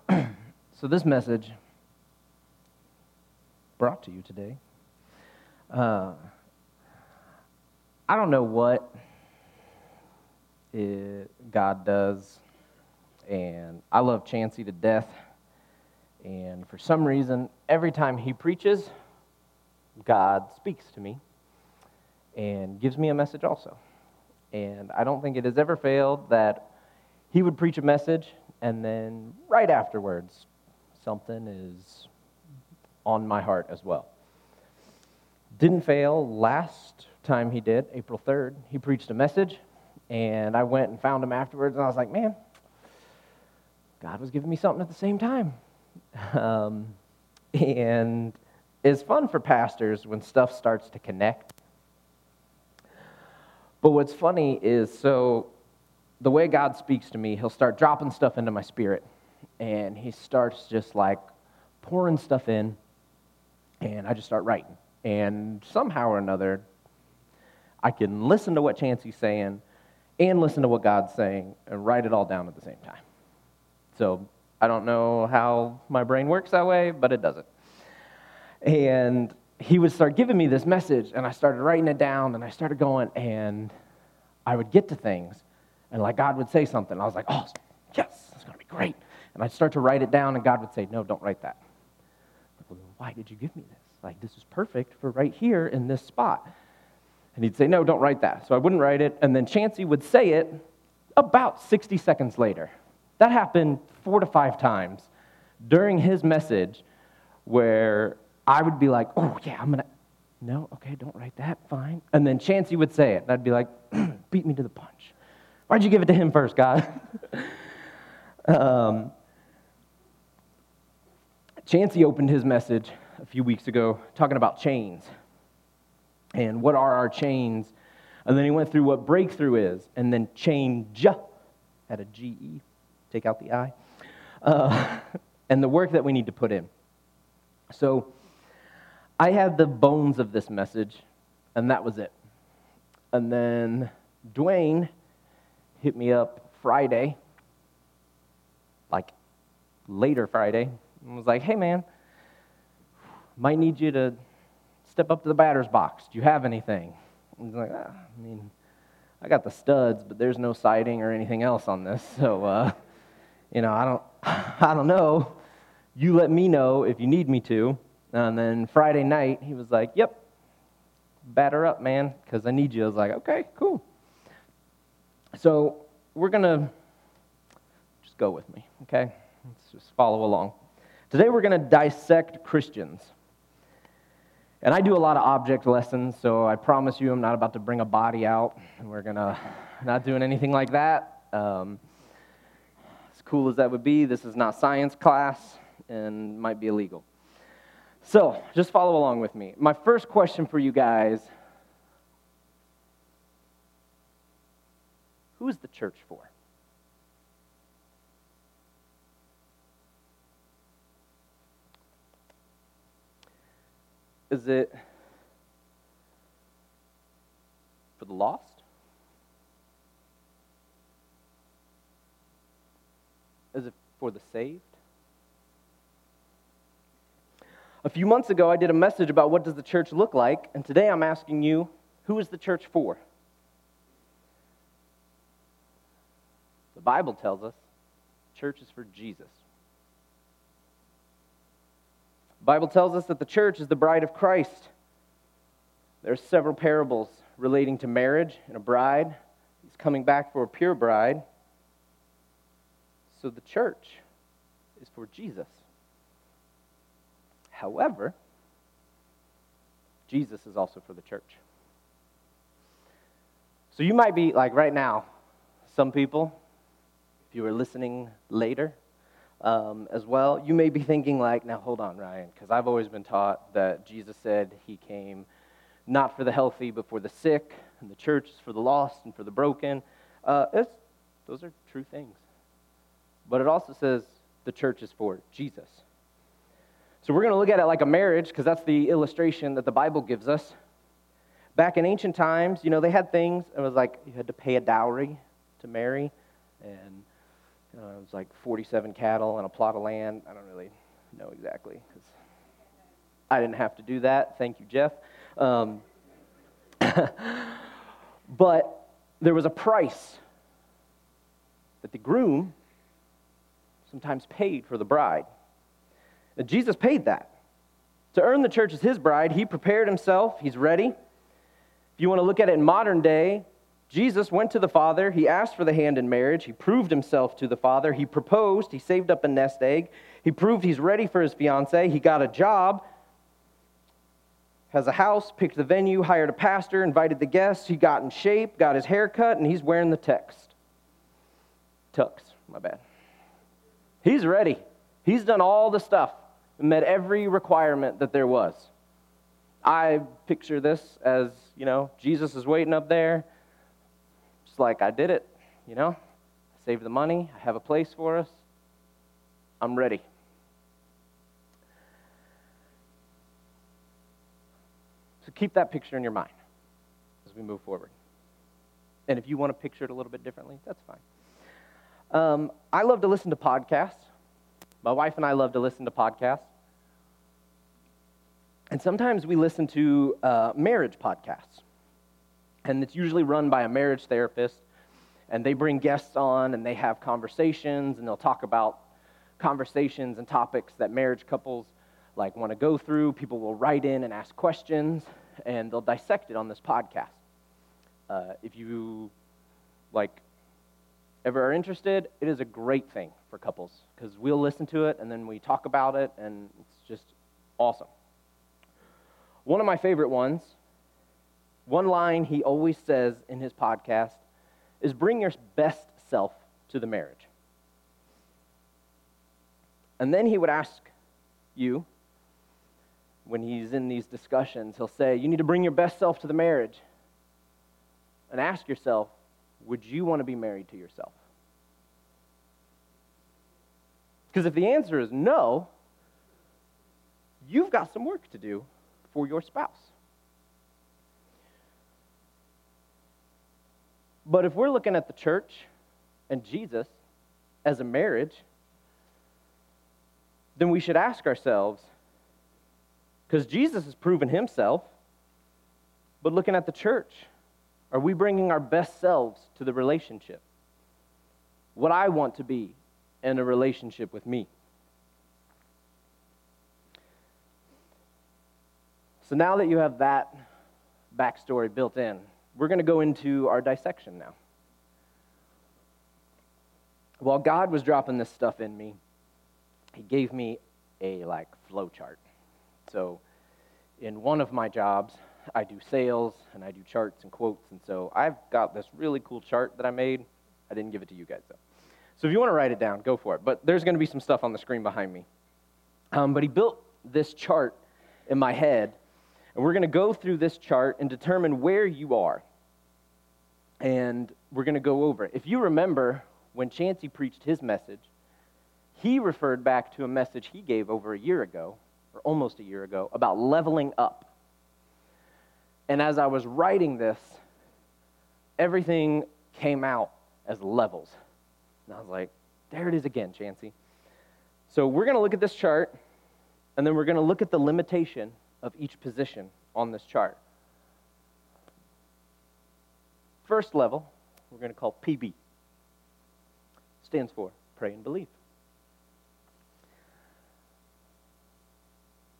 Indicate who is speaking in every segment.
Speaker 1: so, this message brought to you today. Uh, I don't know what it, God does, and I love Chancey to death. And for some reason, every time he preaches, God speaks to me and gives me a message also. And I don't think it has ever failed that he would preach a message, and then right afterwards, something is on my heart as well. Didn't fail last time he did, April 3rd. He preached a message, and I went and found him afterwards, and I was like, man, God was giving me something at the same time. Um, and it's fun for pastors when stuff starts to connect. But what's funny is so the way God speaks to me, he'll start dropping stuff into my spirit. And he starts just like pouring stuff in, and I just start writing. And somehow or another, I can listen to what Chancey's saying and listen to what God's saying and write it all down at the same time. So I don't know how my brain works that way, but it doesn't. And he would start giving me this message, and I started writing it down, and I started going, and I would get to things, and like God would say something. I was like, oh, yes, it's going to be great. And I'd start to write it down, and God would say, no, don't write that. Well, why did you give me this? Like, this is perfect for right here in this spot. And he'd say, no, don't write that. So I wouldn't write it, and then Chancey would say it about 60 seconds later. That happened four to five times during his message where I would be like, oh, yeah, I'm going to, no, okay, don't write that, fine. And then Chancey would say it, and I'd be like, beat me to the punch. Why'd you give it to him first, God? um, Chancey opened his message a few weeks ago talking about chains and what are our chains. And then he went through what breakthrough is, and then change had a G E take out the I, uh, and the work that we need to put in. So I had the bones of this message, and that was it. And then Dwayne hit me up Friday, like later Friday, and was like, hey man, might need you to step up to the batter's box. Do you have anything? I was like, ah, I mean, I got the studs, but there's no siding or anything else on this. So, uh, you know, I don't, I don't know. You let me know if you need me to. And then Friday night, he was like, yep, batter up, man, because I need you. I was like, okay, cool. So we're going to just go with me, okay? Let's just follow along. Today we're going to dissect Christians. And I do a lot of object lessons, so I promise you I'm not about to bring a body out. And we're going to not doing anything like that. Um, cool as that would be, this is not science class and might be illegal. So, just follow along with me. My first question for you guys Who is the church for? Is it for the lost? Is it for the saved? A few months ago, I did a message about what does the church look like, and today I'm asking you, who is the church for? The Bible tells us church is for Jesus. The Bible tells us that the church is the bride of Christ. There are several parables relating to marriage and a bride. He's coming back for a pure bride. So the church is for Jesus. However, Jesus is also for the church. So you might be like right now, some people, if you were listening later um, as well, you may be thinking like, now hold on, Ryan, because I've always been taught that Jesus said he came not for the healthy, but for the sick, and the church is for the lost and for the broken. Uh, those are true things. But it also says the church is for Jesus. So we're going to look at it like a marriage because that's the illustration that the Bible gives us. Back in ancient times, you know, they had things, it was like you had to pay a dowry to marry. And Uh, it was like 47 cattle and a plot of land. I don't really know exactly because I didn't have to do that. Thank you, Jeff. Um, but there was a price that the groom sometimes paid for the bride. And Jesus paid that. To earn the church as his bride, he prepared himself, he's ready. If you want to look at it in modern day, Jesus went to the Father, he asked for the hand in marriage, he proved himself to the Father, he proposed, he saved up a nest egg, he proved he's ready for his fiancee, he got a job, has a house, picked the venue, hired a pastor, invited the guests, he got in shape, got his hair cut, and he's wearing the text. Tux, my bad. He's ready. He's done all the stuff and met every requirement that there was. I picture this as, you know, Jesus is waiting up there. Just like I did it, you know. I saved the money, I have a place for us. I'm ready. So keep that picture in your mind as we move forward. And if you want to picture it a little bit differently, that's fine. Um, I love to listen to podcasts. My wife and I love to listen to podcasts. And sometimes we listen to uh, marriage podcasts. And it's usually run by a marriage therapist. And they bring guests on and they have conversations and they'll talk about conversations and topics that marriage couples like want to go through. People will write in and ask questions and they'll dissect it on this podcast. Uh, if you like ever are interested, it is a great thing for couples because we'll listen to it and then we talk about it, and it's just awesome. One of my favorite ones, one line he always says in his podcast is bring your best self to the marriage. And then he would ask you, when he's in these discussions, he'll say, You need to bring your best self to the marriage. And ask yourself, would you want to be married to yourself? Because if the answer is no, you've got some work to do for your spouse. But if we're looking at the church and Jesus as a marriage, then we should ask ourselves, because Jesus has proven himself, but looking at the church, are we bringing our best selves to the relationship? What I want to be in a relationship with me. So now that you have that backstory built in, we're going to go into our dissection now. While God was dropping this stuff in me, He gave me a like flow chart. So, in one of my jobs, I do sales and I do charts and quotes. And so I've got this really cool chart that I made. I didn't give it to you guys though. So if you want to write it down, go for it. But there's going to be some stuff on the screen behind me. Um, but he built this chart in my head. And we're going to go through this chart and determine where you are. And we're going to go over it. If you remember when Chancey preached his message, he referred back to a message he gave over a year ago, or almost a year ago, about leveling up. And as I was writing this, everything came out as levels. And I was like, there it is again, Chancey. So we're going to look at this chart, and then we're going to look at the limitation of each position on this chart. First level, we're going to call PB. Stands for pray and believe.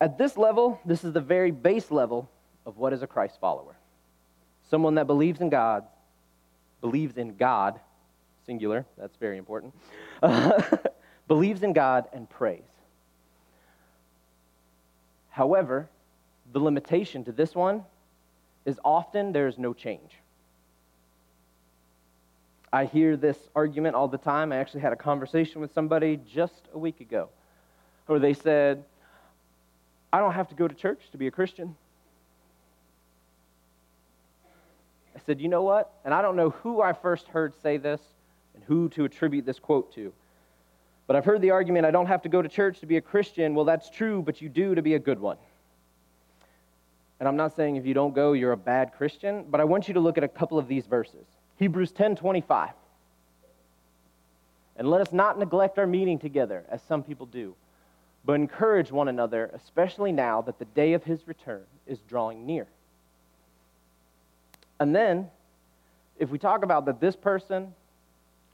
Speaker 1: At this level, this is the very base level of what is a Christ follower. Someone that believes in God, believes in God, singular, that's very important, believes in God and prays. However, the limitation to this one is often there is no change. I hear this argument all the time. I actually had a conversation with somebody just a week ago where they said, I don't have to go to church to be a Christian. I said, You know what? And I don't know who I first heard say this and who to attribute this quote to. But I've heard the argument I don't have to go to church to be a Christian. Well, that's true, but you do to be a good one. And I'm not saying if you don't go, you're a bad Christian, but I want you to look at a couple of these verses. Hebrews 10 25. And let us not neglect our meeting together, as some people do, but encourage one another, especially now that the day of his return is drawing near. And then, if we talk about that this person,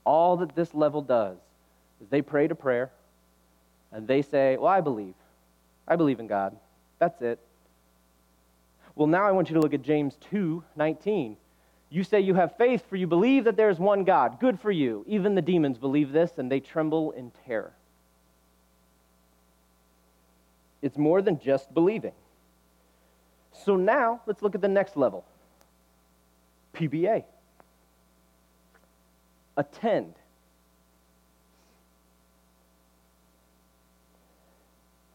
Speaker 1: all that this level does is they pray to prayer and they say, Well, I believe. I believe in God. That's it. Well, now I want you to look at James 2 19. You say you have faith, for you believe that there is one God. Good for you. Even the demons believe this, and they tremble in terror. It's more than just believing. So now let's look at the next level PBA. Attend.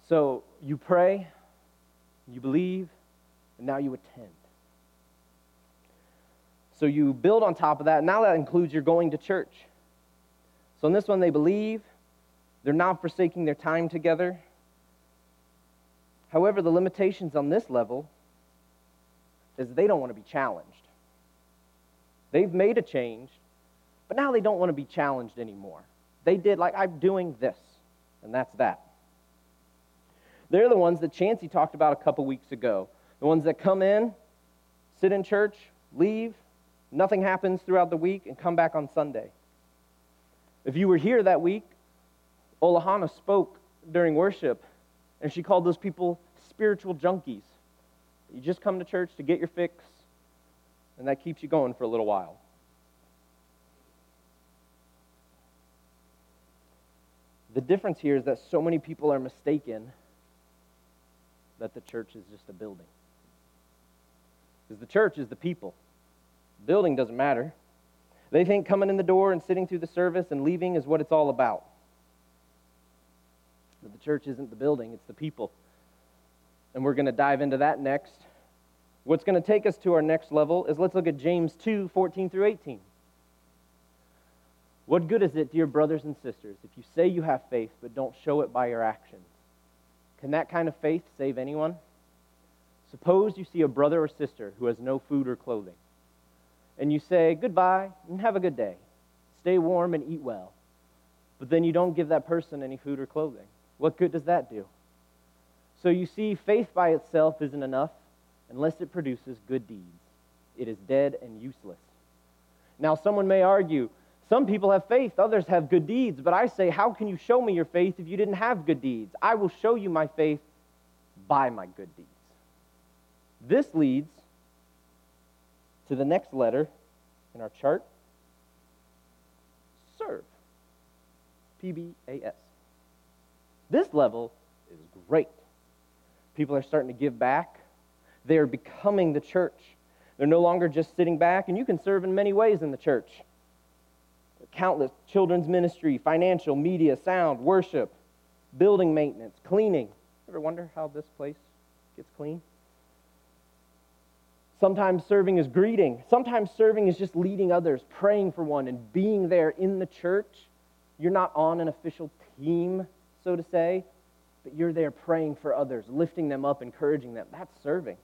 Speaker 1: So you pray, you believe, and now you attend. So you build on top of that. Now that includes you're going to church. So in this one, they believe, they're not forsaking their time together. However, the limitations on this level is they don't want to be challenged. They've made a change, but now they don't want to be challenged anymore. They did, like, I'm doing this, and that's that. They're the ones that Chancey talked about a couple weeks ago. The ones that come in, sit in church, leave, nothing happens throughout the week, and come back on Sunday. If you were here that week, Olahana spoke during worship, and she called those people spiritual junkies. You just come to church to get your fix, and that keeps you going for a little while. The difference here is that so many people are mistaken that the church is just a building. Because the church is the people. The building doesn't matter. They think coming in the door and sitting through the service and leaving is what it's all about. But the church isn't the building, it's the people. And we're going to dive into that next. What's going to take us to our next level is let's look at James 2 14 through 18. What good is it, dear brothers and sisters, if you say you have faith but don't show it by your actions? Can that kind of faith save anyone? Suppose you see a brother or sister who has no food or clothing, and you say, Goodbye and have a good day. Stay warm and eat well. But then you don't give that person any food or clothing. What good does that do? So you see, faith by itself isn't enough unless it produces good deeds. It is dead and useless. Now, someone may argue, some people have faith, others have good deeds, but I say, how can you show me your faith if you didn't have good deeds? I will show you my faith by my good deeds. This leads to the next letter in our chart serve. P B A S. This level is great. People are starting to give back. They are becoming the church. They're no longer just sitting back, and you can serve in many ways in the church. Countless children's ministry, financial, media, sound, worship, building maintenance, cleaning. Ever wonder how this place gets clean? Sometimes serving is greeting. Sometimes serving is just leading others, praying for one, and being there in the church. You're not on an official team, so to say, but you're there praying for others, lifting them up, encouraging them. That's serving.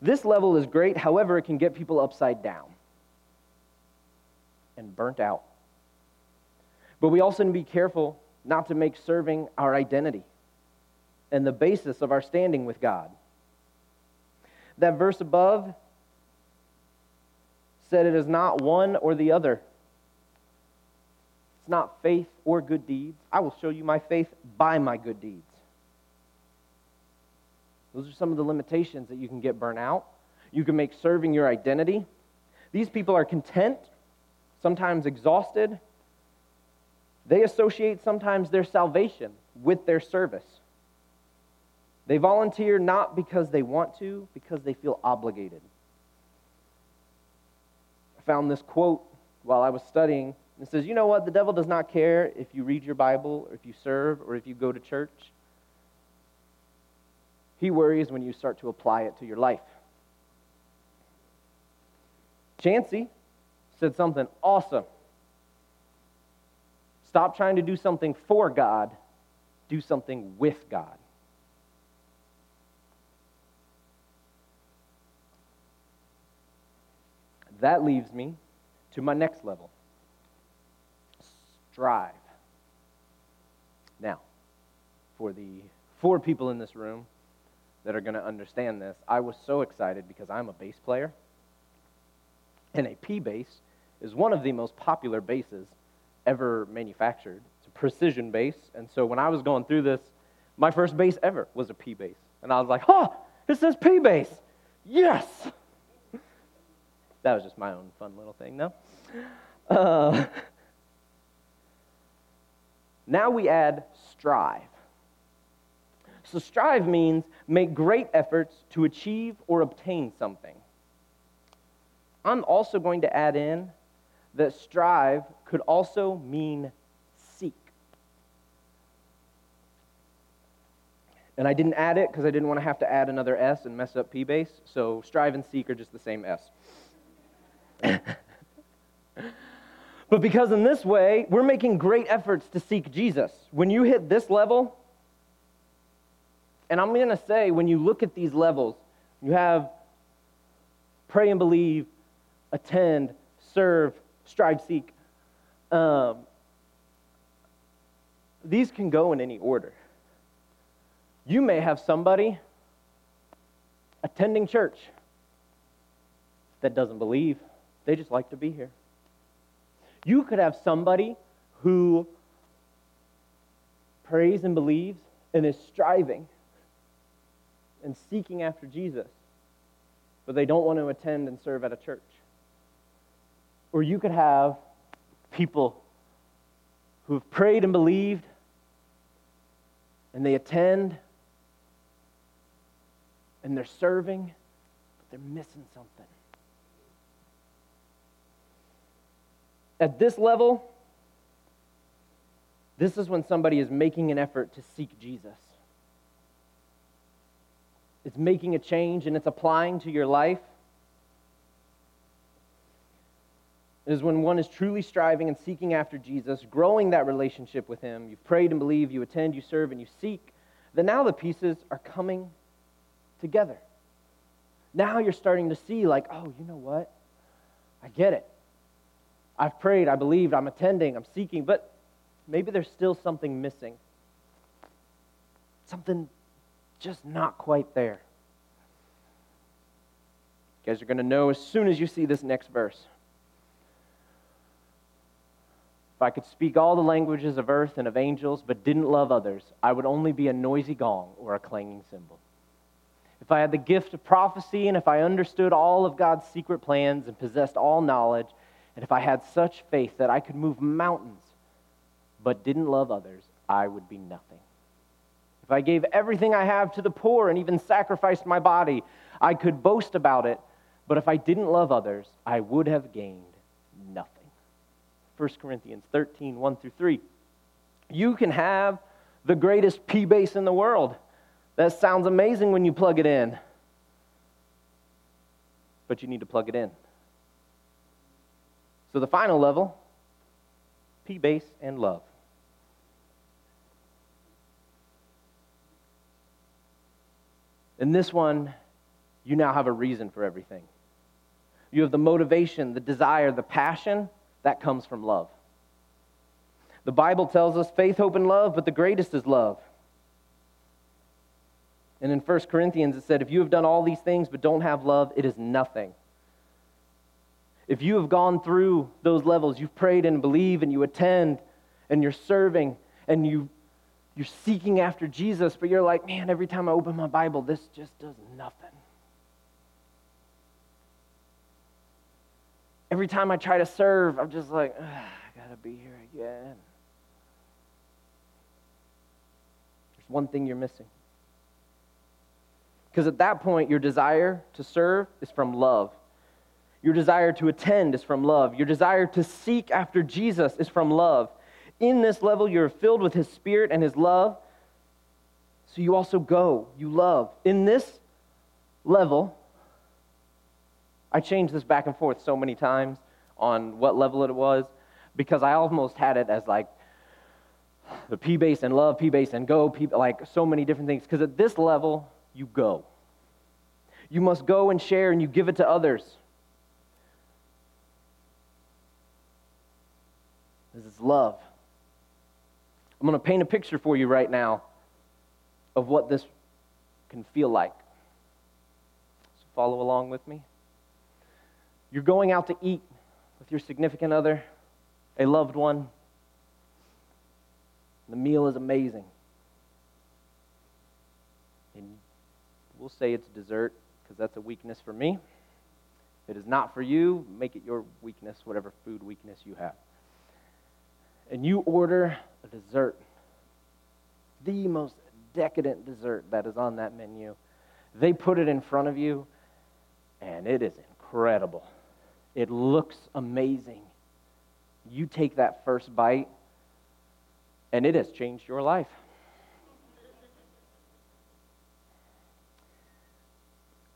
Speaker 1: This level is great, however, it can get people upside down and burnt out. But we also need to be careful not to make serving our identity and the basis of our standing with God. That verse above said it is not one or the other. It's not faith or good deeds. I will show you my faith by my good deeds. Those are some of the limitations that you can get burnt out. You can make serving your identity. These people are content, sometimes exhausted. They associate sometimes their salvation with their service. They volunteer not because they want to, because they feel obligated. I found this quote while I was studying. It says, You know what? The devil does not care if you read your Bible, or if you serve, or if you go to church. He worries when you start to apply it to your life. Chancey said something awesome. Stop trying to do something for God, do something with God. That leaves me to my next level strive. Now, for the four people in this room that are going to understand this, I was so excited because I'm a bass player. And a P bass is one of the most popular basses ever manufactured. It's a precision bass. And so when I was going through this, my first bass ever was a P bass. And I was like, oh, it says P bass. Yes. That was just my own fun little thing, though. Uh, now we add strive. So, strive means make great efforts to achieve or obtain something. I'm also going to add in that strive could also mean seek. And I didn't add it because I didn't want to have to add another S and mess up P bass. So strive and seek are just the same S. but because in this way, we're making great efforts to seek Jesus. When you hit this level, and I'm going to say, when you look at these levels, you have pray and believe, attend, serve, strive, seek. Um, these can go in any order. You may have somebody attending church that doesn't believe, they just like to be here. You could have somebody who prays and believes and is striving and seeking after Jesus, but they don't want to attend and serve at a church. Or you could have people who have prayed and believed, and they attend, and they're serving, but they're missing something. At this level, this is when somebody is making an effort to seek Jesus. It's making a change and it's applying to your life. It is when one is truly striving and seeking after Jesus, growing that relationship with Him. You've prayed and believed, you attend, you serve, and you seek. Then now the pieces are coming together. Now you're starting to see, like, oh, you know what? I get it. I've prayed, I believed, I'm attending, I'm seeking, but maybe there's still something missing. Something just not quite there. You guys are going to know as soon as you see this next verse. If I could speak all the languages of earth and of angels, but didn't love others, I would only be a noisy gong or a clanging cymbal. If I had the gift of prophecy, and if I understood all of God's secret plans and possessed all knowledge, and if I had such faith that I could move mountains, but didn't love others, I would be nothing. If I gave everything I have to the poor and even sacrificed my body, I could boast about it, but if I didn't love others, I would have gained nothing. 1 Corinthians 13, 1 through 3. You can have the greatest P bass in the world. That sounds amazing when you plug it in. But you need to plug it in. So the final level P bass and love. In this one, you now have a reason for everything. You have the motivation, the desire, the passion that comes from love. The Bible tells us faith, hope, and love, but the greatest is love. And in 1 Corinthians, it said, If you have done all these things but don't have love, it is nothing. If you have gone through those levels, you've prayed and believe and you attend and you're serving and you, you're seeking after Jesus, but you're like, man, every time I open my Bible, this just does nothing. every time I try to serve, I'm just like, I gotta be here again. There's one thing you're missing. Because at that point, your desire to serve is from love. Your desire to attend is from love. Your desire to seek after Jesus is from love. In this level, you're filled with His Spirit and His love. So you also go, you love. In this level, I changed this back and forth so many times on what level it was because I almost had it as like the P bass and love, P bass and go, P, like so many different things. Because at this level, you go. You must go and share and you give it to others. This is love. I'm going to paint a picture for you right now of what this can feel like. So follow along with me. You're going out to eat with your significant other, a loved one. The meal is amazing. And we'll say it's dessert because that's a weakness for me. If it is not for you, make it your weakness, whatever food weakness you have. And you order a dessert, the most decadent dessert that is on that menu. They put it in front of you, and it is incredible. It looks amazing. You take that first bite, and it has changed your life.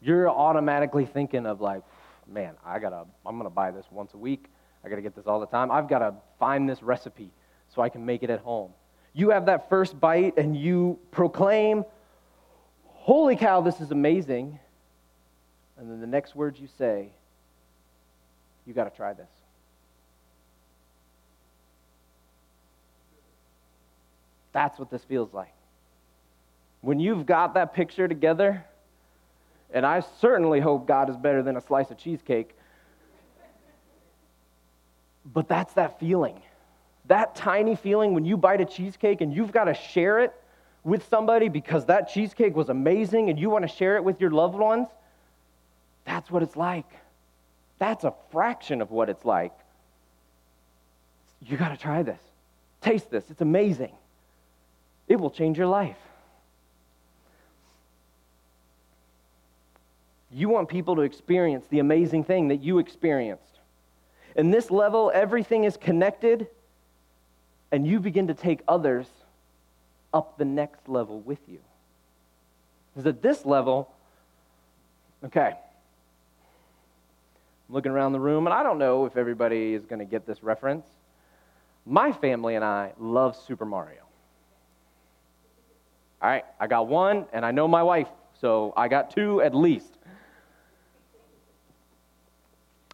Speaker 1: You're automatically thinking of like, man, I gotta, I'm gonna buy this once a week. I gotta get this all the time. I've gotta find this recipe so I can make it at home. You have that first bite and you proclaim, Holy cow, this is amazing. And then the next words you say, You gotta try this. That's what this feels like. When you've got that picture together, and I certainly hope God is better than a slice of cheesecake, but that's that feeling. That tiny feeling when you bite a cheesecake and you've got to share it with somebody because that cheesecake was amazing and you want to share it with your loved ones, that's what it's like. That's a fraction of what it's like. You got to try this. Taste this. It's amazing. It will change your life. You want people to experience the amazing thing that you experienced. In this level, everything is connected, and you begin to take others up the next level with you. Because at this level, okay, I'm looking around the room, and I don't know if everybody is going to get this reference. My family and I love Super Mario. All right, I got one, and I know my wife, so I got two at least.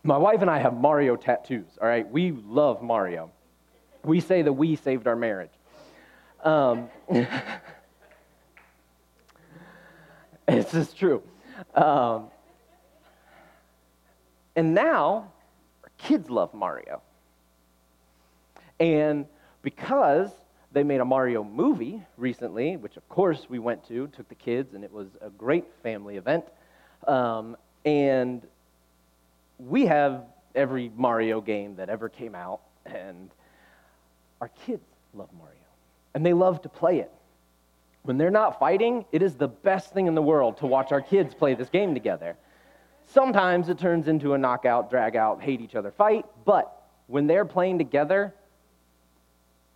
Speaker 1: My wife and I have Mario tattoos, all right? We love Mario. We say that we saved our marriage. Um, it's just true. Um, and now, our kids love Mario. And because they made a Mario movie recently, which of course we went to, took the kids, and it was a great family event. Um, and we have every Mario game that ever came out, and our kids love Mario, and they love to play it. When they're not fighting, it is the best thing in the world to watch our kids play this game together. Sometimes it turns into a knockout, drag out, hate each other fight, but when they're playing together,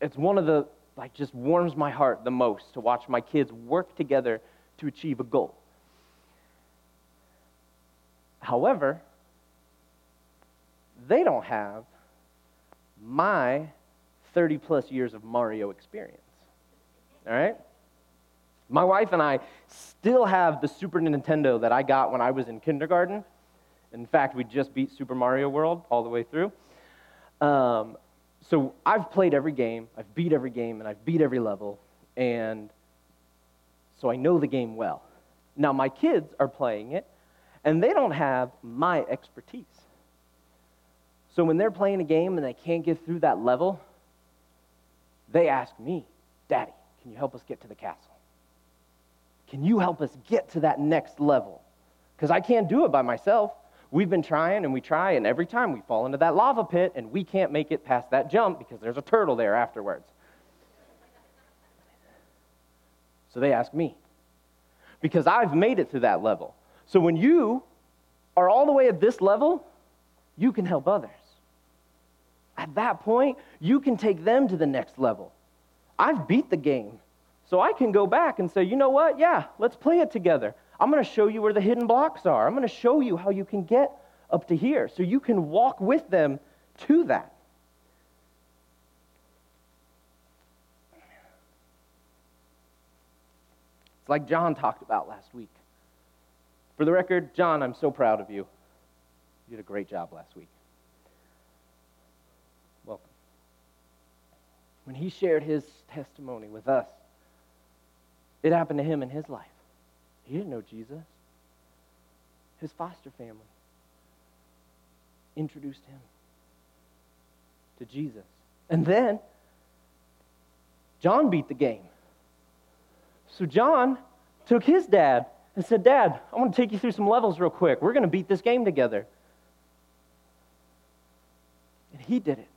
Speaker 1: it's one of the like just warms my heart the most to watch my kids work together to achieve a goal. However, they don't have my 30 plus years of Mario experience. All right? My wife and I still have the Super Nintendo that I got when I was in kindergarten. In fact, we just beat Super Mario World all the way through. Um, so I've played every game, I've beat every game, and I've beat every level, and so I know the game well. Now, my kids are playing it, and they don't have my expertise. So when they're playing a game and they can't get through that level, they ask me, Daddy, can you help us get to the castle? Can you help us get to that next level? Because I can't do it by myself. We've been trying and we try, and every time we fall into that lava pit and we can't make it past that jump because there's a turtle there afterwards. So they ask me. Because I've made it to that level. So when you are all the way at this level, you can help others. At that point, you can take them to the next level. I've beat the game. So I can go back and say, you know what? Yeah, let's play it together. I'm going to show you where the hidden blocks are. I'm going to show you how you can get up to here so you can walk with them to that. It's like John talked about last week. For the record, John, I'm so proud of you. You did a great job last week. When he shared his testimony with us, it happened to him in his life. He didn't know Jesus. His foster family introduced him to Jesus. And then John beat the game. So John took his dad and said, Dad, I want to take you through some levels real quick. We're going to beat this game together. And he did it.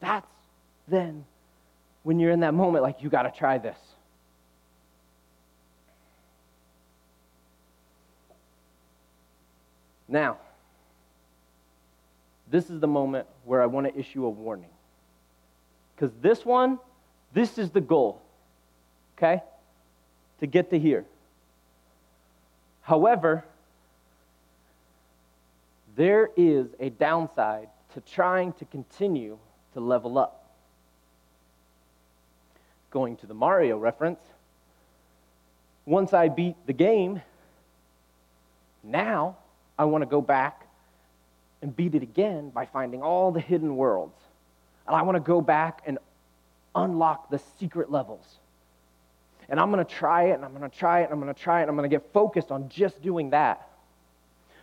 Speaker 1: That's then when you're in that moment, like, you got to try this. Now, this is the moment where I want to issue a warning. Because this one, this is the goal, okay? To get to here. However, there is a downside to trying to continue to level up. Going to the Mario reference, once I beat the game, now I want to go back and beat it again by finding all the hidden worlds. And I want to go back and unlock the secret levels. And I'm going to try it, and I'm going to try it, and I'm going to try it, and I'm going to get focused on just doing that.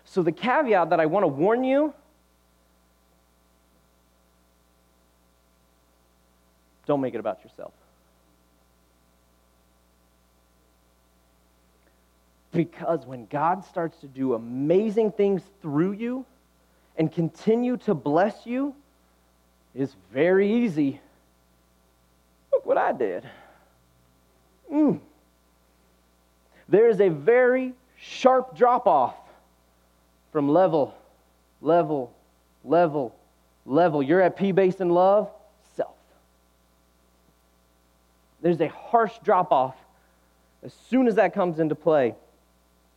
Speaker 1: So, the caveat that I want to warn you don't make it about yourself. Because when God starts to do amazing things through you and continue to bless you, it's very easy. Look what I did. Mm. There is a very sharp drop off from level, level, level, level. You're at P bass in love, self. There's a harsh drop off as soon as that comes into play.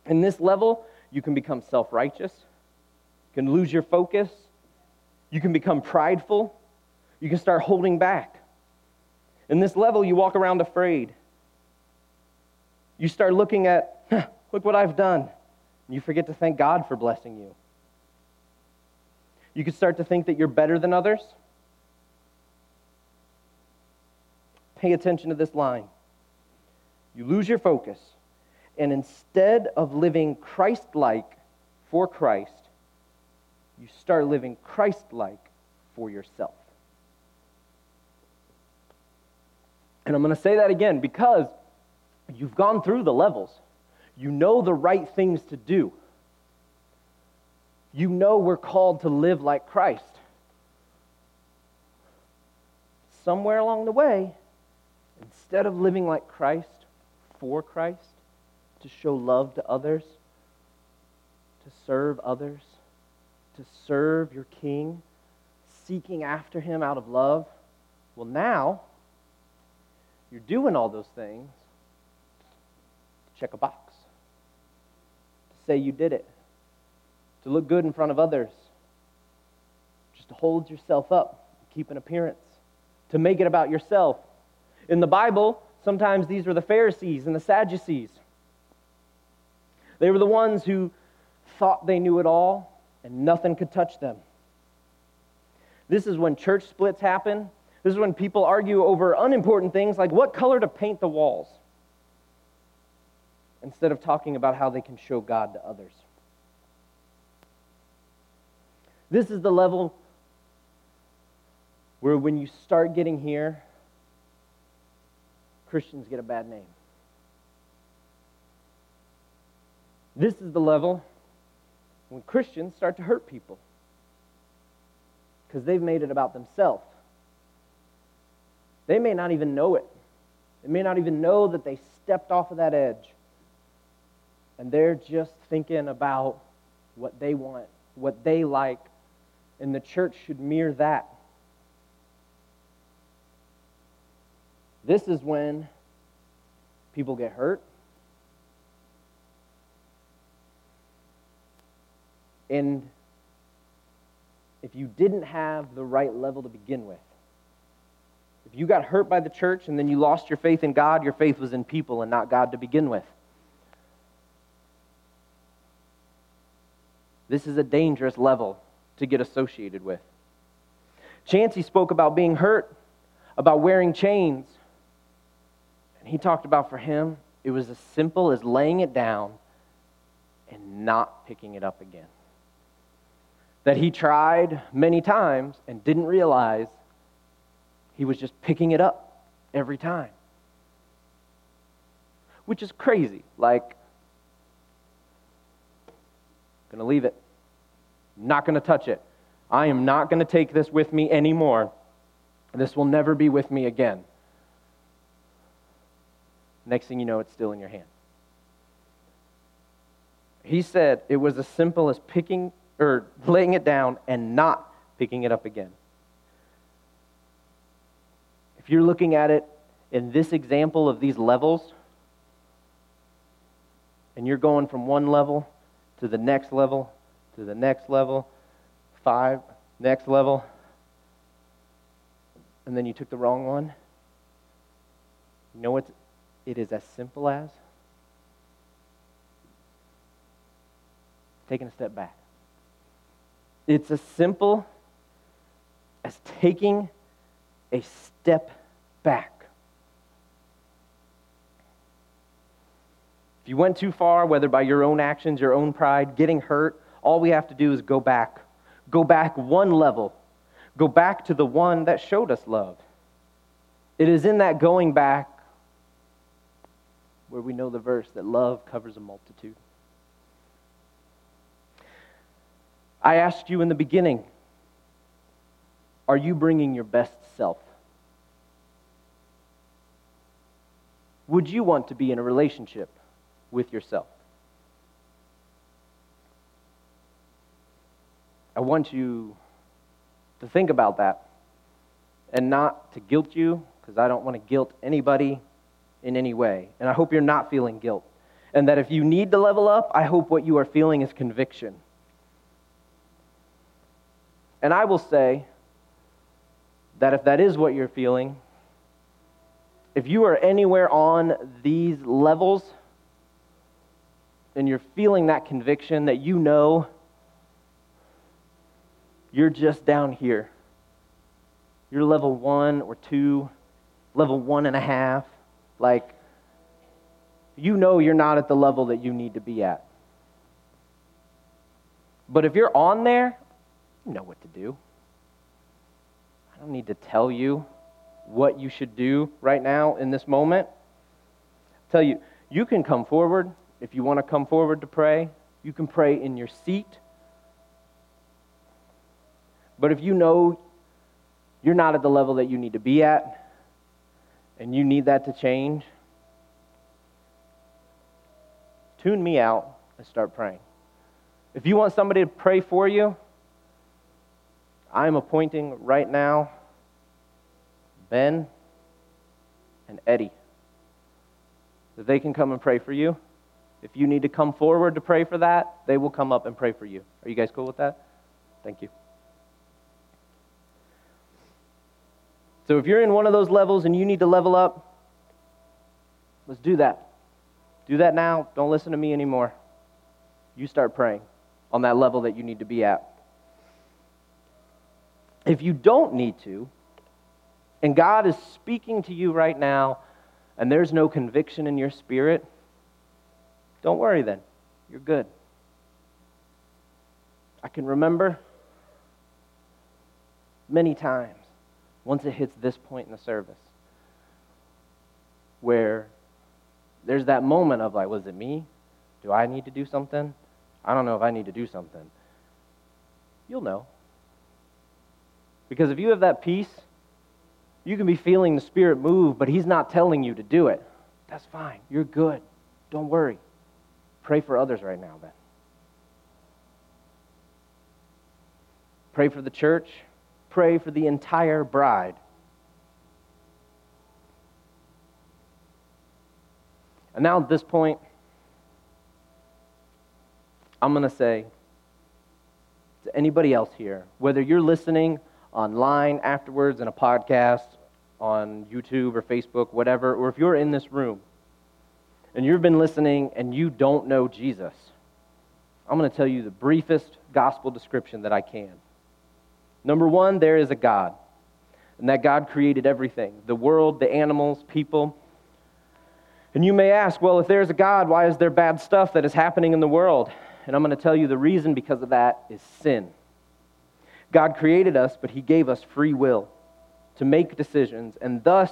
Speaker 1: In this level, you can become self righteous, you can lose your focus, you can become prideful, you can start holding back. In this level, you walk around afraid. You start looking at, huh, look what I've done. And you forget to thank God for blessing you. You can start to think that you're better than others. Pay attention to this line. You lose your focus and instead of living Christ like for Christ, you start living Christ like for yourself. And I'm going to say that again because you've gone through the levels. You know the right things to do. You know we're called to live like Christ. Somewhere along the way, instead of living like Christ for Christ, to show love to others, to serve others, to serve your king, seeking after him out of love. Well, now you're doing all those things. to Check a box. To say you did it. To look good in front of others. Just to hold yourself up, keep an appearance. To make it about yourself. In the Bible, sometimes these were the Pharisees and the Sadducees they were the ones who thought they knew it all and nothing could touch them. This is when church splits happen. This is when people argue over unimportant things like what color to paint the walls instead of talking about how they can show God to others. This is the level where when you start getting here, Christians get a bad name. This is the level when Christians start to hurt people because they've made it about themselves. They may not even know it. They may not even know that they stepped off of that edge. And they're just thinking about what they want, what they like, and the church should mirror that. This is when people get hurt, And if you didn't have the right level to begin with, if you got hurt by the church and then you lost your faith in God, your faith was in people and not God to begin with. This is a dangerous level to get associated with. Chancey spoke about being hurt, about wearing chains. And he talked about for him, it was as simple as laying it down and not picking it up again. That he tried many times and didn't realize he was just picking it up every time. Which is crazy. Like, gonna leave it. Not gonna touch it. I am not gonna take this with me anymore. This will never be with me again. Next thing you know, it's still in your hand. He said it was as simple as picking or laying it down and not picking it up again. If you're looking at it in this example of these levels, and you're going from one level to the next level to the next level, five, next level, and then you took the wrong one, you know what it is as simple as? Taking a step back. It's as simple as taking a step back. If you went too far, whether by your own actions, your own pride, getting hurt, all we have to do is go back. Go back one level. Go back to the one that showed us love. It is in that going back where we know the verse that love covers a multitude. I asked you in the beginning are you bringing your best self? Would you want to be in a relationship with yourself? I want you to think about that and not to guilt you, because I don't want to guilt anybody in any way. And I hope you're not feeling guilt. And that if you need to level up, I hope what you are feeling is conviction. And I will say that if that is what you're feeling, if you are anywhere on these levels and you're feeling that conviction that you know you're just down here, you're level one or two, level one and a half, like you know you're not at the level that you need to be at. But if you're on there, you know what to do. I don't need to tell you what you should do right now in this moment. I tell you, you can come forward if you want to come forward to pray. You can pray in your seat. But if you know you're not at the level that you need to be at and you need that to change, tune me out and start praying. If you want somebody to pray for you, I'm appointing right now Ben and Eddie that they can come and pray for you. If you need to come forward to pray for that, they will come up and pray for you. Are you guys cool with that? Thank you. So if you're in one of those levels and you need to level up, let's do that. Do that now. Don't listen to me anymore. You start praying on that level that you need to be at. If you don't need to, and God is speaking to you right now, and there's no conviction in your spirit, don't worry then. You're good. I can remember many times once it hits this point in the service where there's that moment of like, was it me? Do I need to do something? I don't know if I need to do something. You'll know. Because if you have that peace, you can be feeling the Spirit move, but He's not telling you to do it. That's fine. You're good. Don't worry. Pray for others right now, then. Pray for the church. Pray for the entire bride. And now at this point, I'm going to say to anybody else here, whether you're listening online afterwards in a podcast, on YouTube or Facebook, whatever, or if you're in this room and you've been listening and you don't know Jesus, I'm going to tell you the briefest gospel description that I can. Number one, there is a God. and that God created everything the world, the animals, people. And you may ask, well, if there's a God, why is there bad stuff that is happening in the world? And I'm going to tell you the reason because of that is sin. God created us, but He gave us free will to make decisions, and thus,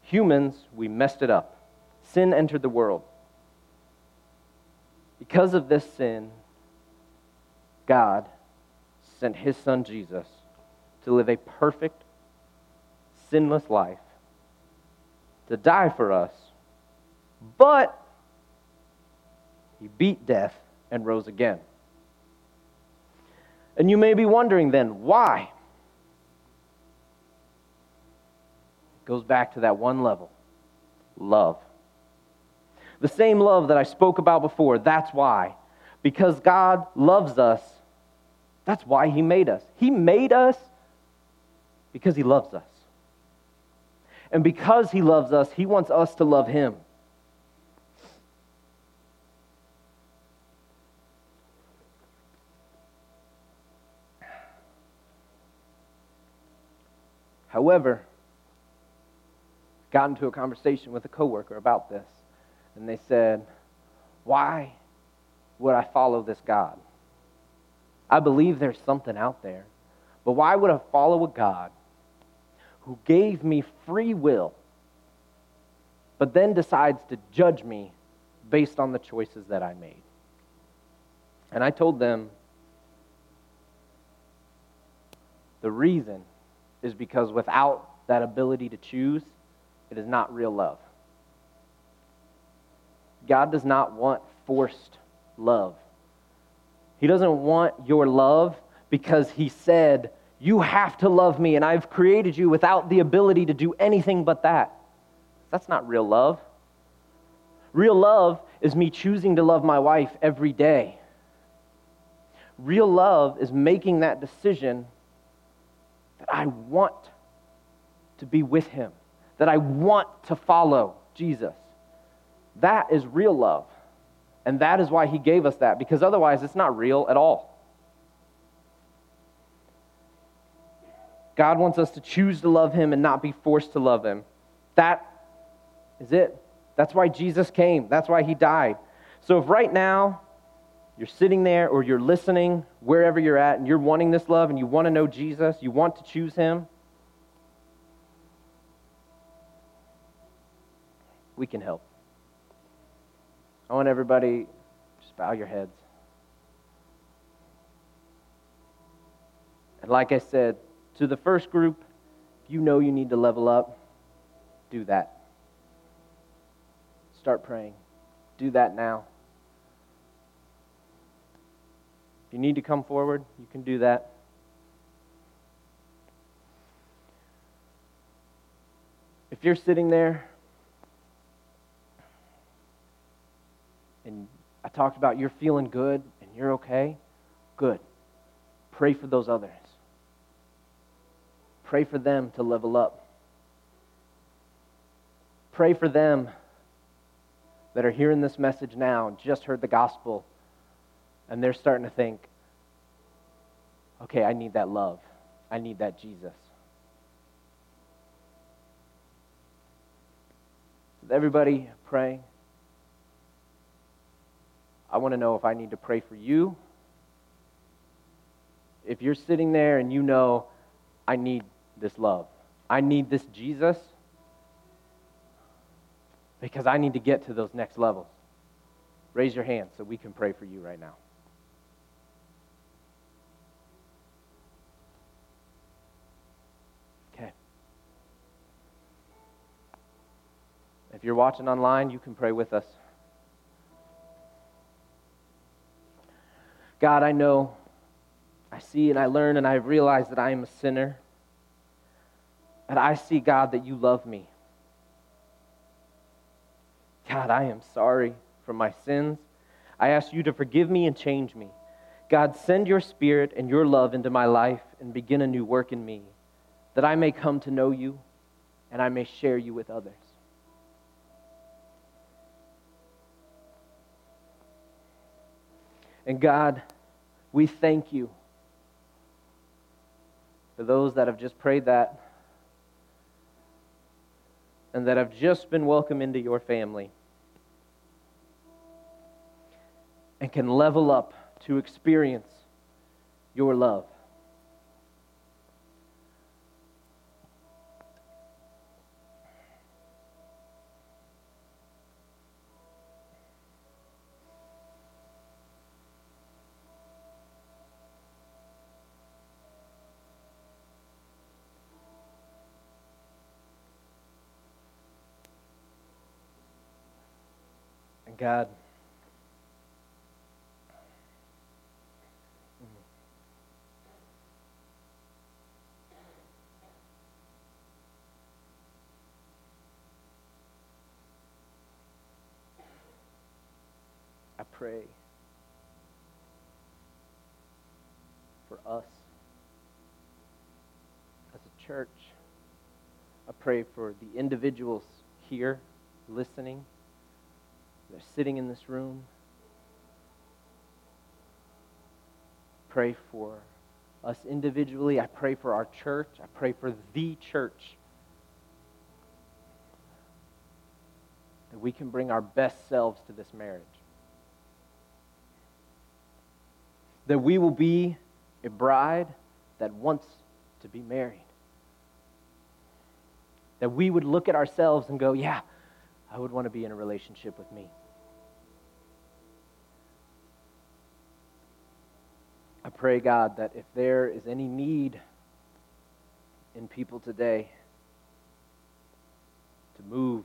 Speaker 1: humans, we messed it up. Sin entered the world. Because of this sin, God sent His Son Jesus to live a perfect, sinless life, to die for us, but He beat death and rose again. And you may be wondering then, why? It goes back to that one level love. The same love that I spoke about before, that's why. Because God loves us, that's why He made us. He made us because He loves us. And because He loves us, He wants us to love Him. However, got into a conversation with a coworker about this, and they said, "Why would I follow this God? I believe there's something out there, but why would I follow a God who gave me free will, but then decides to judge me based on the choices that I made?" And I told them the reason is because without that ability to choose, it is not real love. God does not want forced love. He doesn't want your love because He said, You have to love me, and I've created you without the ability to do anything but that. That's not real love. Real love is me choosing to love my wife every day. Real love is making that decision that I want to be with him, that I want to follow Jesus. That is real love. And that is why he gave us that, because otherwise it's not real at all. God wants us to choose to love him and not be forced to love him. That is it. That's why Jesus came. That's why he died. So if right now you're sitting there or you're listening wherever you're at and you're wanting this love and you want to know Jesus, you want to choose him, we can help. I want everybody just bow your heads. And like I said, to the first group, you know you need to level up, do that. Start praying. Do that now. If you need to come forward, you can do that. If you're sitting there and I talked about you're feeling good and you're okay, good. Pray for those others. Pray for them to level up. Pray for them that are hearing this message now just heard the gospel and they're starting to think, okay, I need that love. I need that Jesus. With everybody praying, I want to know if I need to pray for you. If you're sitting there and you know, I need this love, I need this Jesus, because I need to get to those next levels. Raise your hand so we can pray for you right now. If you're watching online, you can pray with us. God, I know, I see and I learn and I realize that I am a sinner. And I see, God, that you love me. God, I am sorry for my sins. I ask you to forgive me and change me. God, send your spirit and your love into my life and begin a new work in me, that I may come to know you and I may share you with others. And God, we thank you for those that have just prayed that and that have just been welcomed into your family and can level up to experience your love. God. I pray for us as a church. I pray for the individuals here listening. They're sitting in this room. Pray for us individually. I pray for our church. I pray for the church. That we can bring our best selves to this marriage. That we will be a bride that wants to be married. That we would look at ourselves and go, yeah, I would want to be in a relationship with me. I pray, God, that if there is any need in people today to move,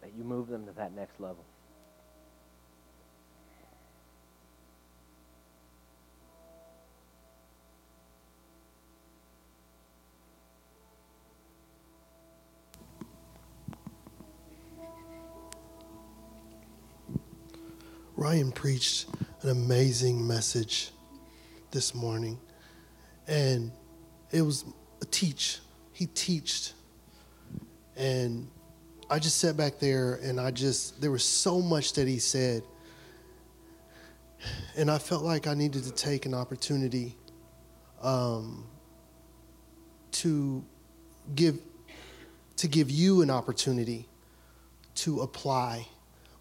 Speaker 1: that you move them to that next level.
Speaker 2: Ryan preached an amazing message this morning, and it was a teach. He teached, and I just sat back there, and I just there was so much that he said, and I felt like I needed to take an opportunity um, to give to give you an opportunity to apply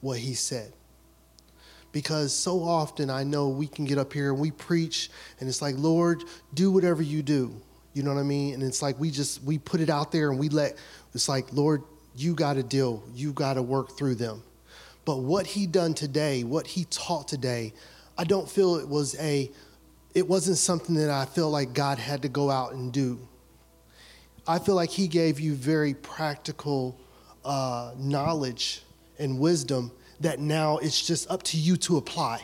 Speaker 2: what he said because so often I know we can get up here and we preach and it's like, Lord, do whatever you do. You know what I mean? And it's like we just we put it out there and we let it's like, Lord, you got to deal. You got to work through them. But what he done today, what he taught today, I don't feel it was a it wasn't something that I feel like God had to go out and do. I feel like he gave you very practical uh, knowledge and wisdom that now it's just up to you to apply.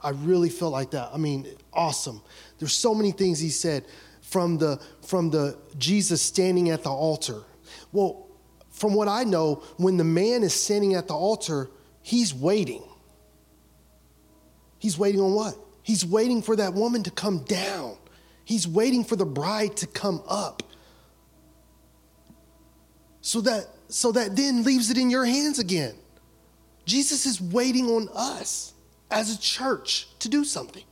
Speaker 2: I really felt like that. I mean, awesome. There's so many things he said from the from the Jesus standing at the altar. Well, from what I know, when the man is standing at the altar, he's waiting. He's waiting on what? He's waiting for that woman to come down. He's waiting for the bride to come up. So that so that then leaves it in your hands again. Jesus is waiting on us as a church to do something.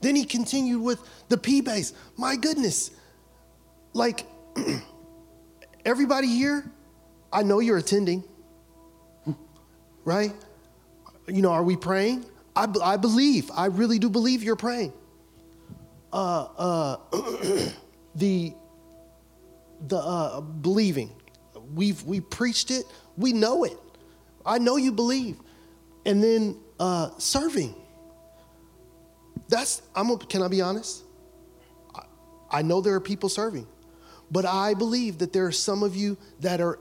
Speaker 2: Then he continued with the P bass. My goodness. Like, everybody here, I know you're attending, right? You know, are we praying? I, I believe, I really do believe you're praying. Uh, uh, the the uh, believing, we've we preached it, we know it. I know you believe. And then uh, serving. That's, I'm, can I be honest? I, know there are people serving, but I believe that there are some of you that are,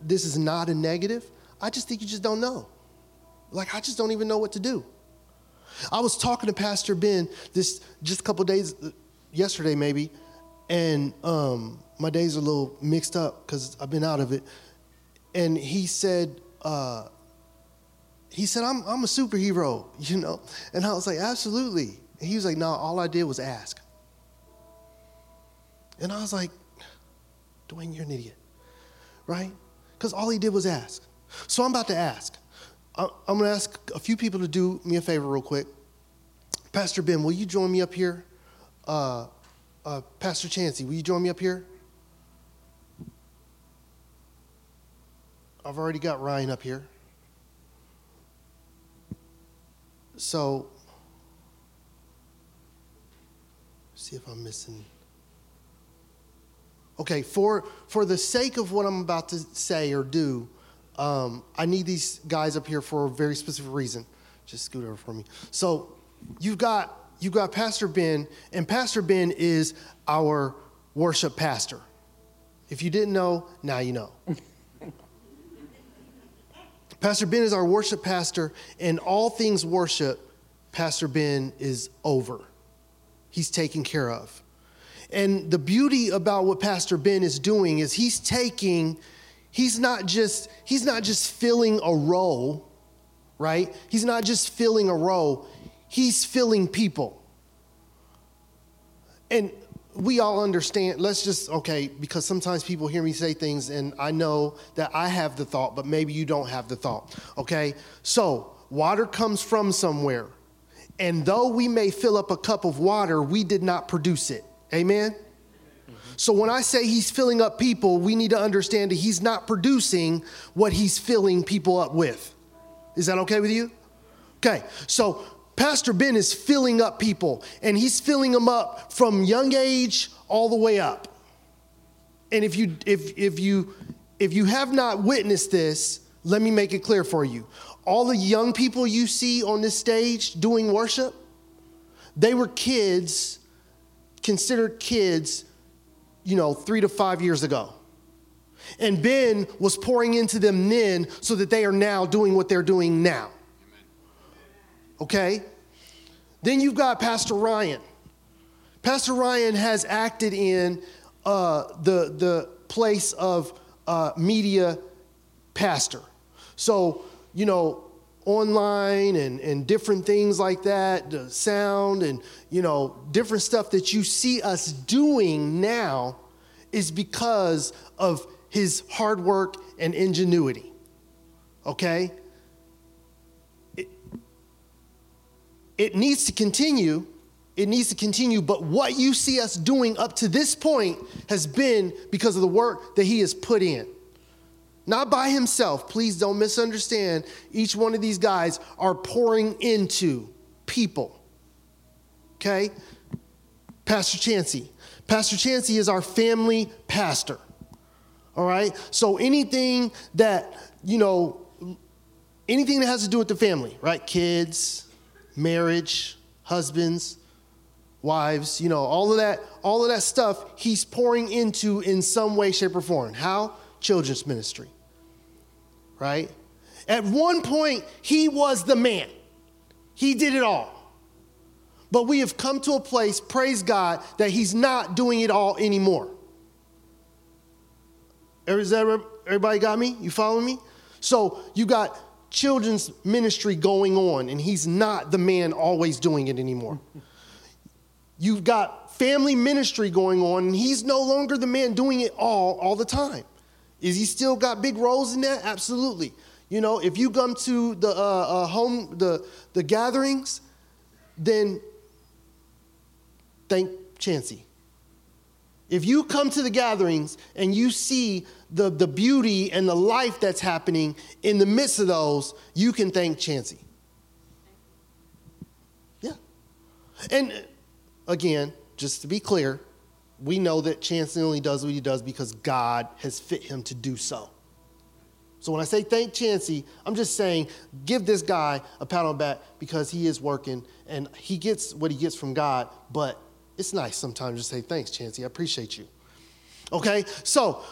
Speaker 2: this is not a negative. I just think you just don't know. Like, I just don't even know what to do. I was talking to Pastor Ben this just a couple days, yesterday maybe, and um, my days are a little mixed up because I've been out of it and he said, uh, he said, I'm, I'm a superhero, you know? And I was like, absolutely. And he was like, no, all I did was ask. And I was like, Dwayne, you're an idiot, right? Because all he did was ask. So I'm about to ask. I'm going to ask a few people to do me a favor real quick. Pastor Ben, will you join me up here? uh, uh, Pastor Chansey, will you join me up here? I've already got Ryan up here. So, see if I'm missing. Okay, for for the sake of what I'm about to say or do, um, I need these guys up here for a very specific reason. Just scoot over for me. So, you've got you've got Pastor Ben, and Pastor Ben is our worship pastor. If you didn't know, now you know. Pastor Ben is our worship pastor, and all things worship, Pastor Ben is over. He's taken care of. And the beauty about what Pastor Ben is doing is he's taking, he's not just, he's not just filling a role, right? He's not just filling a role, he's filling people. And we all understand, let's just, okay, because sometimes people hear me say things and I know that I have the thought, but maybe you don't have the thought, okay? So, water comes from somewhere. And though we may fill up a cup of water, we did not produce it. Amen? So when I say he's filling up people, we need to understand that he's not producing what he's filling people up with. Is that okay with you? Okay, so Pastor Ben is filling up people, and he's filling them up from young age all the way up. And if you if if you if you have not witnessed this, let me make it clear for you. All the young people you see on this stage doing worship, they were kids, considered kids, you know, three to five years ago. And Ben was pouring into them then so that they are now doing what they're doing now. Okay? Then you've got Pastor Ryan. Pastor Ryan has acted in uh, the, the place of uh, media pastor. So, you know, online and, and different things like that, the sound and, you know, different stuff that you see us doing now is because of his hard work and ingenuity. Okay? It needs to continue. It needs to continue, but what you see us doing up to this point has been because of the work that he has put in. Not by himself. Please don't misunderstand. Each one of these guys are pouring into people. Okay? Pastor Chansey. Pastor Chansey is our family pastor. All right? So anything that, you know, anything that has to do with the family, right? Kids, marriage, husbands, wives, you know, all of that, all of that stuff he's pouring into in some way, shape, or form. How? Children's ministry. Right? At one point, he was the man. He did it all. But we have come to a place, praise God, that he's not doing it all anymore. Everybody got me? You following me? So you got children's ministry going on, and he's not the man always doing it anymore. You've got family ministry going on, and he's no longer the man doing it all all the time. Is he still got big roles in that? Absolutely. You know, if you come to the uh, uh, home, the the gatherings, then thank Chansey. If you come to the gatherings and you see the, the beauty and the life that's happening in the midst of those, you can thank Chansey. Yeah. And uh, again, just to be clear, we know that Chansey only does what he does because God has fit him to do so. So when I say thank Chansey, I'm just saying give this guy a pat on the back because he is working and he gets what he gets from God, but it's nice sometimes to say thanks, Chansey. I appreciate you. Okay? So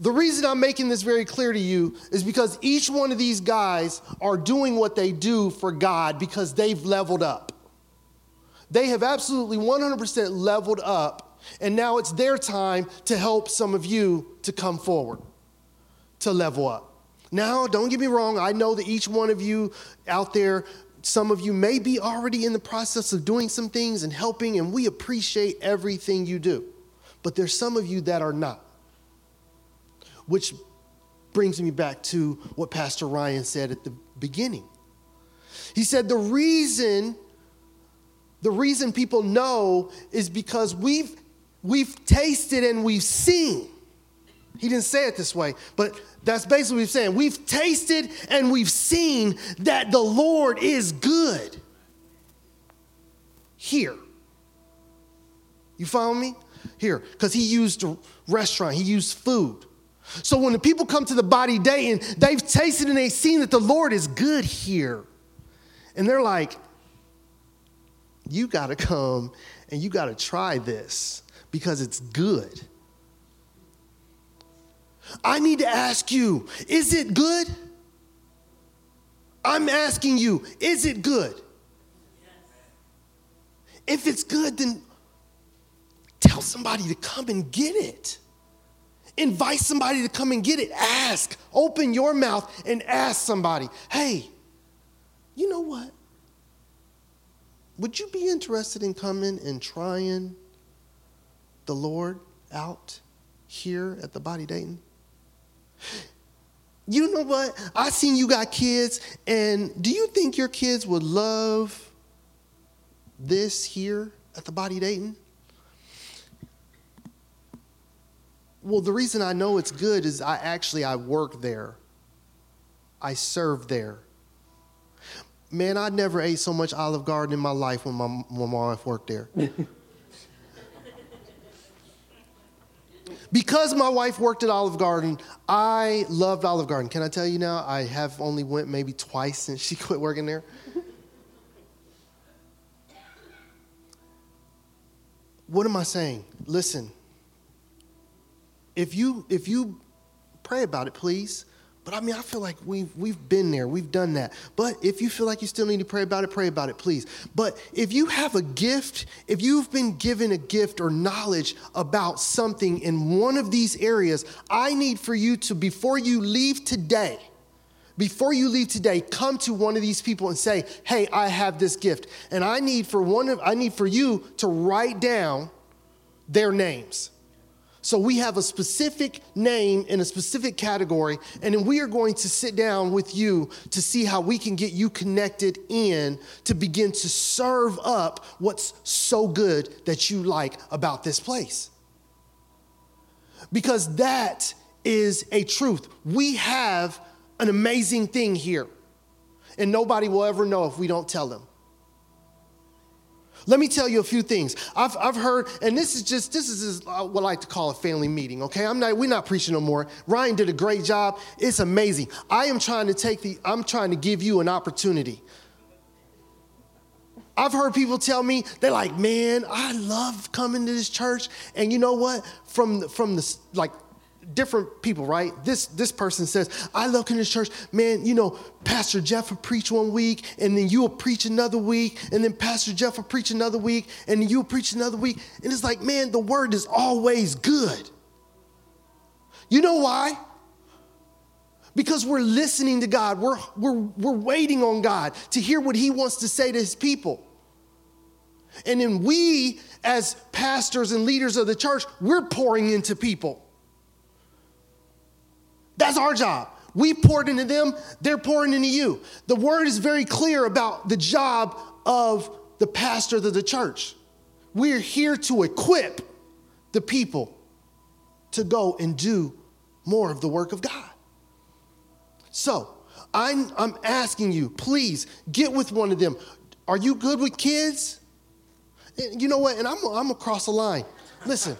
Speaker 2: the reason I'm making this very clear to you is because each one of these guys are doing what they do for God because they've leveled up. They have absolutely 100% leveled up, and now it's their time to help some of you to come forward, to level up. Now, don't get me wrong, I know that each one of you out there, some of you may be already in the process of doing some things and helping, and we appreciate everything you do. But there's some of you that are not. Which brings me back to what Pastor Ryan said at the beginning. He said, The reason the reason people know is because we've, we've tasted and we've seen. He didn't say it this way, but that's basically what he's saying. We've tasted and we've seen that the Lord is good here. You follow me? Here, because he used a restaurant, he used food. So when the people come to the body day and they've tasted and they've seen that the Lord is good here, and they're like, you got to come and you got to try this because it's good. I need to ask you, is it good? I'm asking you, is it good? If it's good, then tell somebody to come and get it. Invite somebody to come and get it. Ask. Open your mouth and ask somebody, hey, you know what? Would you be interested in coming and trying the Lord out here at the Body Dayton? You know what? I seen you got kids, and do you think your kids would love this here at the Body Dayton? Well, the reason I know it's good is I actually I work there. I serve there. Man, I never ate so much Olive Garden in my life when my, my wife worked there. because my wife worked at Olive Garden, I loved Olive Garden. Can I tell you now? I have only went maybe twice since she quit working there. what am I saying? Listen. If you if you pray about it, please. But I mean, I feel like we've, we've been there, we've done that. But if you feel like you still need to pray about it, pray about it, please. But if you have a gift, if you've been given a gift or knowledge about something in one of these areas, I need for you to, before you leave today, before you leave today, come to one of these people and say, "Hey, I have this gift, and I need for one of I need for you to write down their names." So we have a specific name in a specific category, and then we are going to sit down with you to see how we can get you connected in to begin to serve up what's so good that you like about this place. Because that is a truth. We have an amazing thing here, and nobody will ever know if we don't tell them. Let me tell you a few things. I've, I've heard, and this is just, this is uh, what I like to call a family meeting, okay? I'm not, we're not preaching no more. Ryan did a great job. It's amazing. I am trying to take the, I'm trying to give you an opportunity. I've heard people tell me, they're like, man, I love coming to this church. And you know what? From, from the, like, different people, right? This this person says, I love to church. Man, you know, Pastor Jeff will preach one week, and then you will preach another week, and then Pastor Jeff will preach another week, and then you'll preach another week. And it's like, man, the word is always good. You know why? Because we're listening to God. We're, we're, we're waiting on God to hear what He wants to say to His people. And then we, as pastors and leaders of the church, we're pouring into people. That's our job. We poured into them, they're pouring into you. The word is very clear about the job of the pastor of the church. We're here to equip the people to go and do more of the work of God. So, I'm, I'm asking you, please get with one of them. Are you good with kids? And You know what? And I'm, I'm across the line. Listen,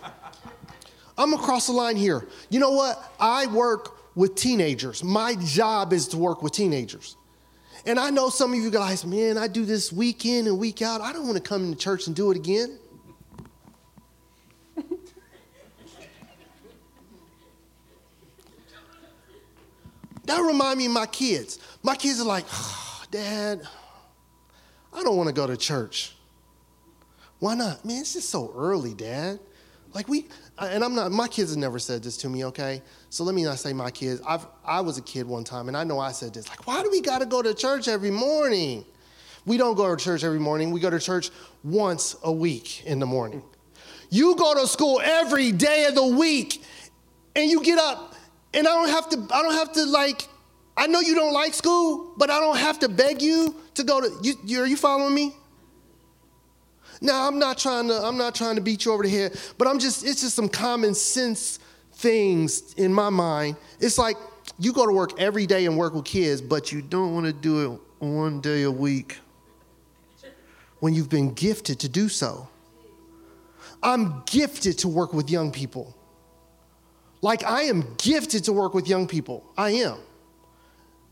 Speaker 2: I'm across the line here. You know what? I work with teenagers. My job is to work with teenagers. And I know some of you guys, man, I do this week in and week out. I don't want to come into church and do it again. that remind me of my kids. My kids are like, oh, Dad, I don't want to go to church. Why not? Man, it's just so early, Dad. Like we, and I'm not, my kids have never said this to me, okay? So let me not say my kids. I've, I was a kid one time, and I know I said this, like, why do we got to go to church every morning? We don't go to church every morning. We go to church once a week in the morning. You go to school every day of the week, and you get up, and I don't have to, I don't have to like, I know you don't like school, but I don't have to beg you to go to, you, you are you following me? Now, I'm not trying to I'm not trying to beat you over the head, but I'm just it's just some common sense things in my mind. It's like you go to work every day and work with kids, but you don't want to do it one day a week when you've been gifted to do so. I'm gifted to work with young people. Like I am gifted to work with young people. I am.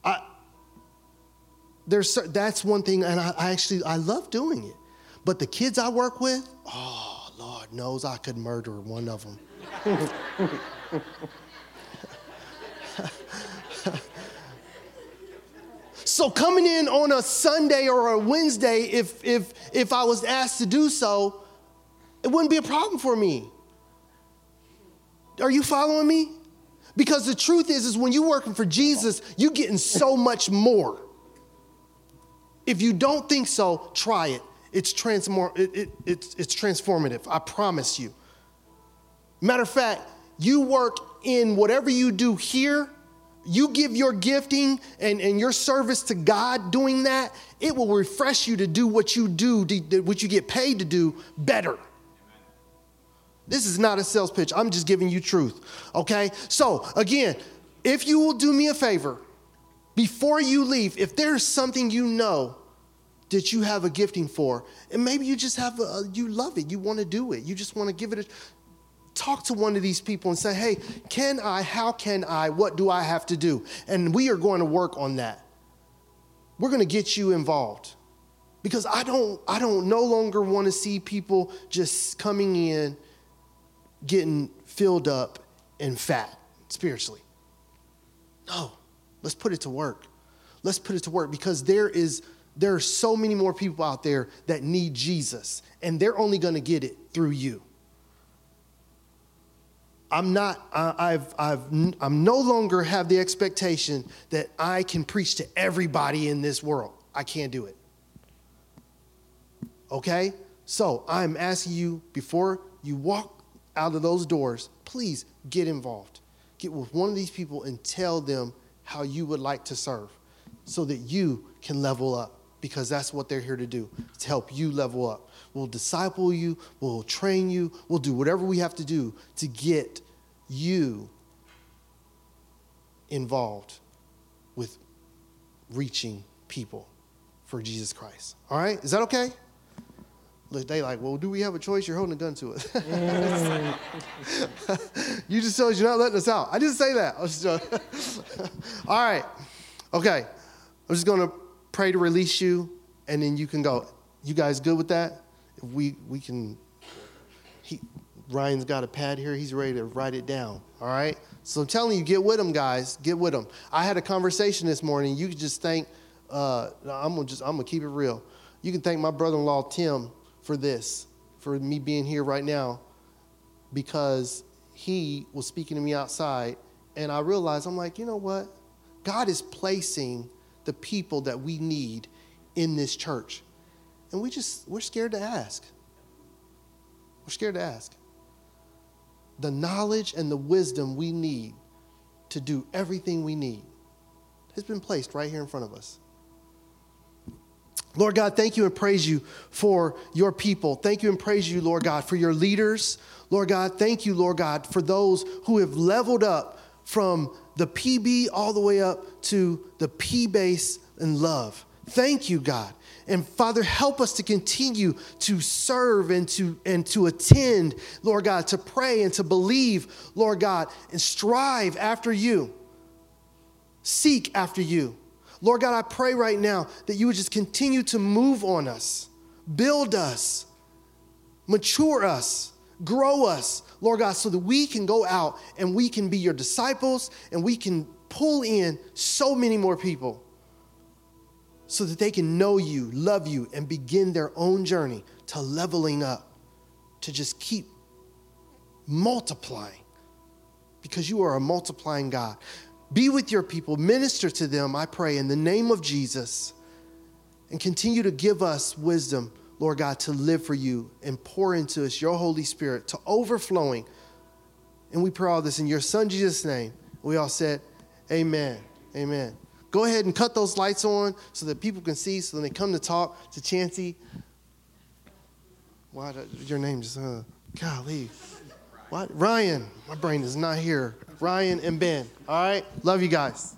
Speaker 2: I, there's that's one thing, and I, I actually I love doing it. But the kids I work with, oh Lord knows I could murder one of them. so coming in on a Sunday or a Wednesday, if if if I was asked to do so, it wouldn't be a problem for me. Are you following me? Because the truth is, is when you're working for Jesus, you're getting so much more. If you don't think so, try it. It's, transform, it, it, it's, it's transformative, I promise you. Matter of fact, you work in whatever you do here, you give your gifting and, and your service to God doing that, it will refresh you to do what you do, what you get paid to do better. This is not a sales pitch. I'm just giving you truth. Okay? So, again, if you will do me a favor, before you leave, if there's something you know that you have a gifting for, and maybe you just have a, you love it, you want to do it, you just want to give it a talk to one of these people and say, hey, can I, how can I, what do I have to do? And we are going to work on that. We're going to get you involved. Because I don't, I don't no longer want to see people just coming in getting filled up and fat spiritually. No, let's put it to work. Let's put it to work because there is there are so many more people out there that need Jesus and they're only going to get it through you. I'm not, I've, I've, I'm no longer have the expectation that I can preach to everybody in this world. I can't do it. Okay? So I'm asking you before you walk out of those doors, please get involved. Get with one of these people and tell them how you would like to serve so that you can level up because that's what they're here to do to help you level up. We'll disciple you, we'll train you, we'll do whatever we have to do to get you involved with reaching people for Jesus Christ. All right? Is that okay? Look, they like, well, do we have a choice? You're holding a gun to us. you just told us you're not letting us out. I didn't say that. All right. Okay. I'm just going to pray to release you, and then you can go. You guys good with that? If we, we can, he, Ryan's got a pad here. He's ready to write it down. All right? So I'm telling you, get with them, guys. Get with them. I had a conversation this morning. You could just thank, uh, I'm to just, I'm to keep it real. You can thank my brother-in-law, Tim, for this, for me being here right now, because he was speaking to me outside, and I realized, I'm like, you know what? God is placing the people that we need in this church. And we just, we're scared to ask. We're scared to ask. The knowledge and the wisdom we need to do everything we need has been placed right here in front of us. Lord God, thank you and praise you for your people. Thank you and praise you, Lord God, for your leaders. Lord God, thank you, Lord God, for those who have leveled up from the PB all the way up to the P bass and love. Thank you, God. And Father, help us to continue to serve and to, and to attend, Lord God, to pray and to believe, Lord God, and strive after you. Seek after you. Lord God, I pray right now that you would just continue to move on us, build us, mature us, grow us, Lord God, so that we can go out and we can be your disciples and we can pull in so many more people so that they can know you, love you, and begin their own journey to leveling up, to just keep multiplying because you are a multiplying God. Be with your people, minister to them, I pray, in the name of Jesus, and continue to give us wisdom, Lord God, to live for you and pour into us your Holy Spirit to overflowing. And we pray all this in your Son, Jesus' name. We all said, Amen. Amen. Go ahead and cut those lights on so that people can see, so when they come to talk to Chancey, Why your name just uh golly. What Ryan? My brain is not here. Ryan and Ben. All right. Love you guys.